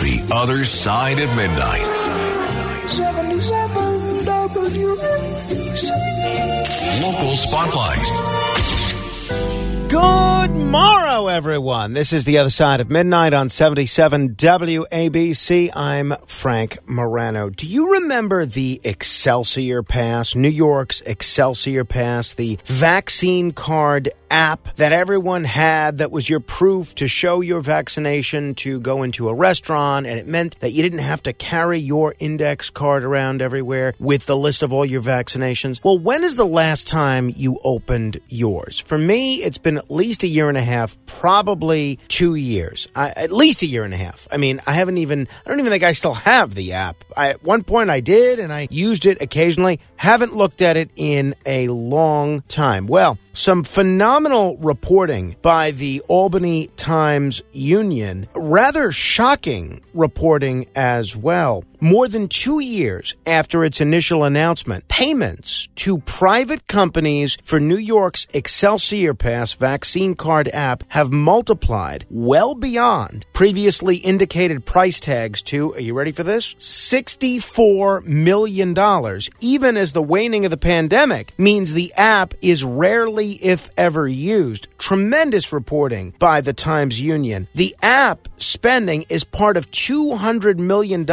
The Other Side of Midnight. 77 WABC. Local Spotlight. Good morrow, everyone. This is the other side of midnight on 77 WABC. I'm Frank Morano. Do you remember the Excelsior Pass, New York's Excelsior Pass, the vaccine card app that everyone had that was your proof to show your vaccination to go into a restaurant and it meant that you didn't have to carry your index card around everywhere with the list of all your vaccinations. Well, when is the last time you opened yours? For me, it's been at least a year and a half, probably two years. I, at least a year and a half. I mean, I haven't even, I don't even think I still have the app. I, at one point I did and I used it occasionally. Haven't looked at it in a long time. Well, some phenomenal reporting by the Albany Times Union. Rather shocking reporting as well. More than two years after its initial announcement, payments to private companies for New York's Excelsior Pass vaccine card app have multiplied well beyond previously indicated price tags to, are you ready for this? $64 million. Even as the waning of the pandemic means the app is rarely, if ever, used. Tremendous reporting by the Times Union. The app spending is part of $200 million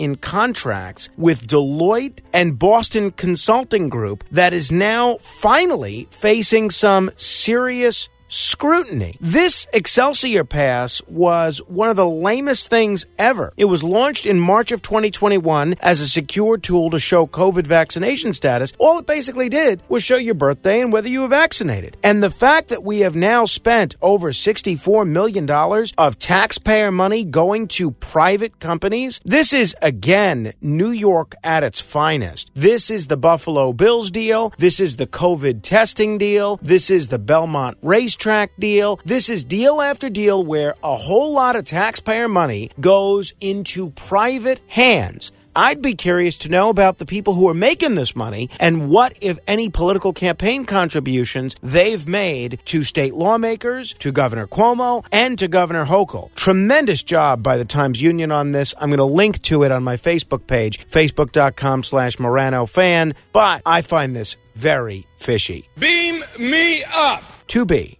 in contracts with Deloitte and Boston Consulting Group that is now finally facing some serious scrutiny. This Excelsior Pass was one of the lamest things ever. It was launched in March of 2021 as a secure tool to show COVID vaccination status. All it basically did was show your birthday and whether you were vaccinated. And the fact that we have now spent over $64 million of taxpayer money going to private companies, this is again New York at its finest. This is the Buffalo Bills deal. This is the COVID testing deal. This is the Belmont race track deal. This is deal after deal where a whole lot of taxpayer money goes into private hands. I'd be curious to know about the people who are making this money and what, if any, political campaign contributions they've made to state lawmakers, to Governor Cuomo, and to Governor Hochul. Tremendous job by the Times Union on this. I'm going to link to it on my Facebook page, facebook.com slash Morano fan, but I find this very fishy. Beam me up. To be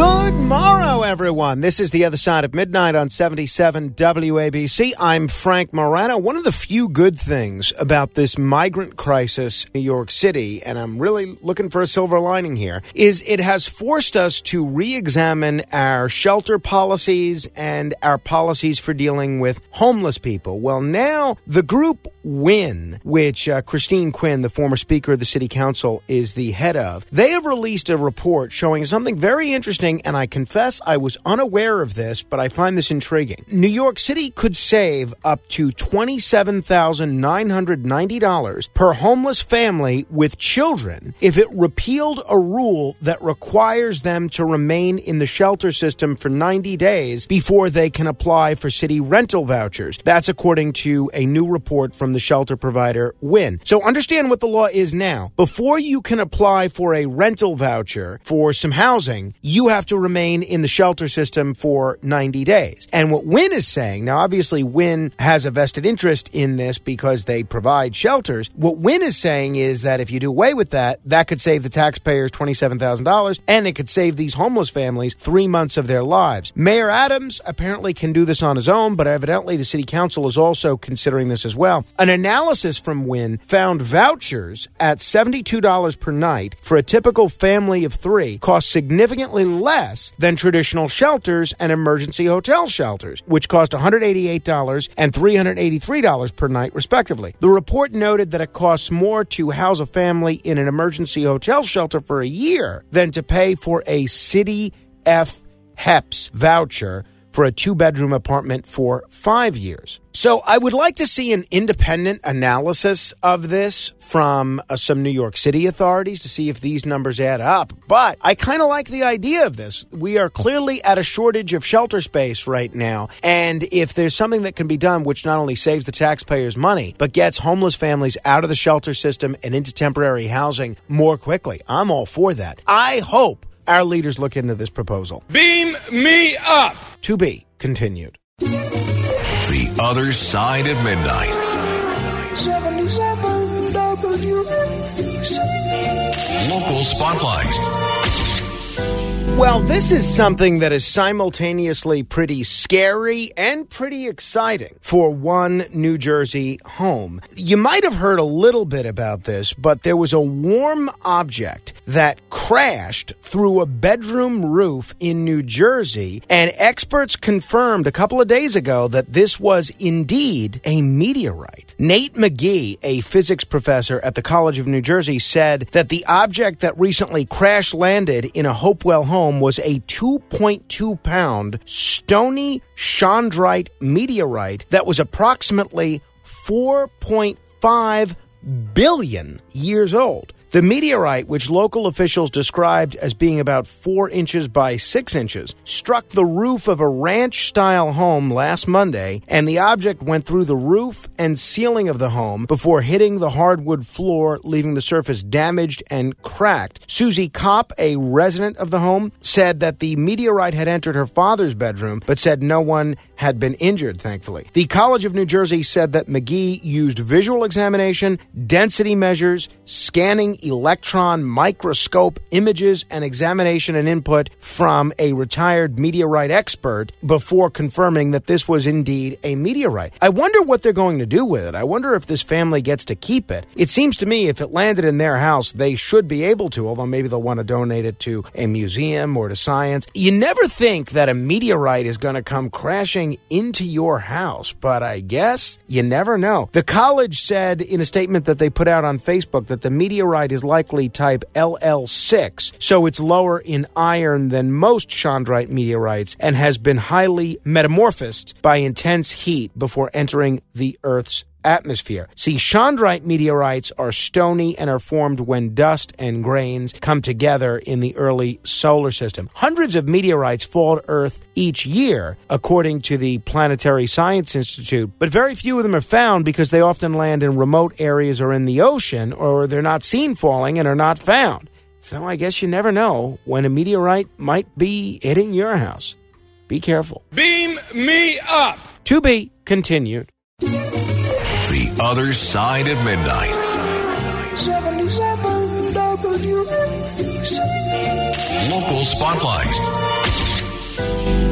Good morrow, everyone. This is the other side of midnight on 77 WABC. I'm Frank Morano. One of the few good things about this migrant crisis in New York City, and I'm really looking for a silver lining here, is it has forced us to re examine our shelter policies and our policies for dealing with homeless people. Well, now the group WIN, which uh, Christine Quinn, the former Speaker of the City Council, is the head of, they have released a report showing something very interesting, and I confess I was unaware of this, but I find this intriguing. New York City could save up to $27,990 per homeless family with children if it repealed a rule that requires them to remain in the shelter system for 90 days before they can apply for city rental vouchers. That's according to a new report from the shelter provider WIN. So understand what the law is now. Before you can apply for a rental voucher for some housing, you have to remain in the shelter system for 90 days. And what WIN is saying, now obviously WIN has a vested interest in this because they provide shelters. What WIN is saying is that if you do away with that, that could save the taxpayers $27,000 and it could save these homeless families three months of their lives. Mayor Adams apparently can do this on his own, but evidently the city council is also considering this as well. An analysis from WIN found vouchers at $72 per night for a typical family of three cost significantly less than traditional shelters and emergency hotel shelters, which cost $188 and $383 per night, respectively. The report noted that it costs more to house a family in an emergency hotel shelter for a year than to pay for a City F HEPS voucher for a two bedroom apartment for five years. So I would like to see an independent analysis of this from uh, some New York City authorities to see if these numbers add up. But I kind of like the idea of this. We are clearly at a shortage of shelter space right now. And if there's something that can be done which not only saves the taxpayers money, but gets homeless families out of the shelter system and into temporary housing more quickly, I'm all for that. I hope our leaders look into this proposal. Beam me up. To be continued. The Other Side of Midnight. 77 WABC. Local Spotlight. Well, this is something that is simultaneously pretty scary and pretty exciting for one New Jersey home. You might have heard a little bit about this, but there was a warm object that crashed through a bedroom roof in New Jersey, and experts confirmed a couple of days ago that this was indeed a meteorite. Nate Magee, a physics professor at the College of New Jersey, said that the object that recently crash landed in a Hopewell home was a 2.2 pound stony chondrite meteorite that was approximately 4.5 billion years old. The meteorite, which local officials described as being about four inches by six inches, struck the roof of a ranch style home last Monday, and the object went through the roof and ceiling of the home before hitting the hardwood floor, leaving the surface damaged and cracked. Susie Kopp, a resident of the home, said that the meteorite had entered her father's bedroom, but said no one had been injured, thankfully. The College of New Jersey said that Magee used visual examination, density measures, scanning electron microscope images, and examination and input from a retired meteorite expert before confirming that this was indeed a meteorite. I wonder what they're going to do with it. I wonder if this family gets to keep it. It seems to me if it landed in their house, they should be able to, although maybe they'll want to donate it to a museum or to science. You never think that a meteorite is going to come crashing into your house, but I guess you never know. The college said in a statement that they put out on Facebook that the meteorite is likely type LL6, so it's lower in iron than most chondrite meteorites and has been highly metamorphosed by intense heat before entering the Earth's atmosphere. See, chondrite meteorites are stony and are formed when dust and grains come together in the early solar system. Hundreds of meteorites fall to Earth each year, according to the Planetary Science Institute, but very few of them are found because they often land in remote areas or in the ocean, or they're not seen falling and are not found. So I guess you never know when a meteorite might be hitting your house. Be careful. Beam me up. To be continued. The Other Side of Midnight. 77 WABC. Local Spotlight.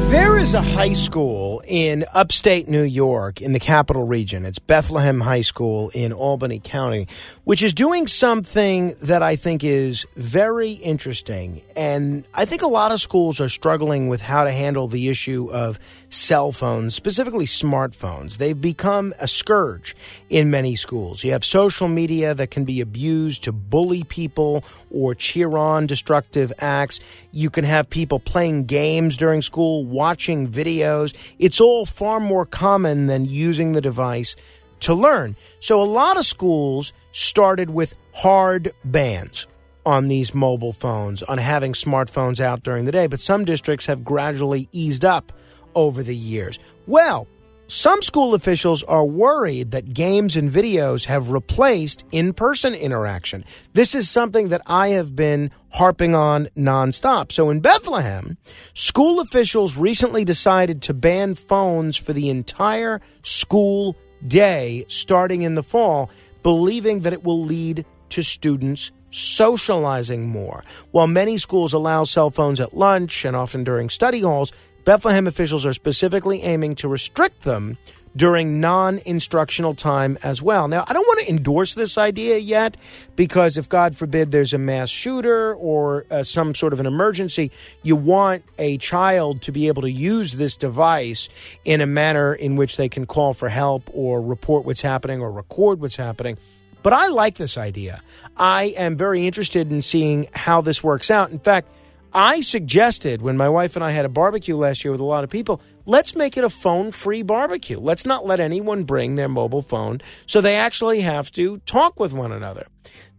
There is a high school in upstate New York in the capital region. It's Bethlehem High School in Albany County, which is doing something that I think is very interesting. And I think a lot of schools are struggling with how to handle the issue of cell phones, specifically smartphones. They've become a scourge in many schools. You have social media that can be abused to bully people or cheer on destructive acts. You can have people playing games during school, watching videos. It's all far more common than using the device to learn. So a lot of schools started with hard bans on these mobile phones, on having smartphones out during the day, but some districts have gradually eased up over the years. Well, some school officials are worried that games and videos have replaced in person interaction. This is something that I have been harping on nonstop. So in Bethlehem, school officials recently decided to ban phones for the entire school day starting in the fall, believing that it will lead to students socializing more. While many schools allow cell phones at lunch and often during study halls, Bethlehem officials are specifically aiming to restrict them during non instructional time as well. Now, I don't want to endorse this idea yet because if, God forbid, there's a mass shooter or uh, some sort of an emergency, you want a child to be able to use this device in a manner in which they can call for help or report what's happening or record what's happening. But I like this idea. I am very interested in seeing how this works out. In fact, I suggested when my wife and I had a barbecue last year with a lot of people, let's make it a phone free barbecue. Let's not let anyone bring their mobile phone so they actually have to talk with one another.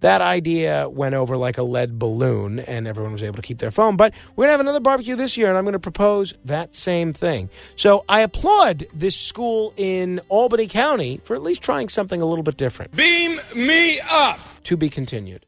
That idea went over like a lead balloon and everyone was able to keep their phone. But we're going to have another barbecue this year and I'm going to propose that same thing. So I applaud this school in Albany County for at least trying something a little bit different. Beam me up. To be continued.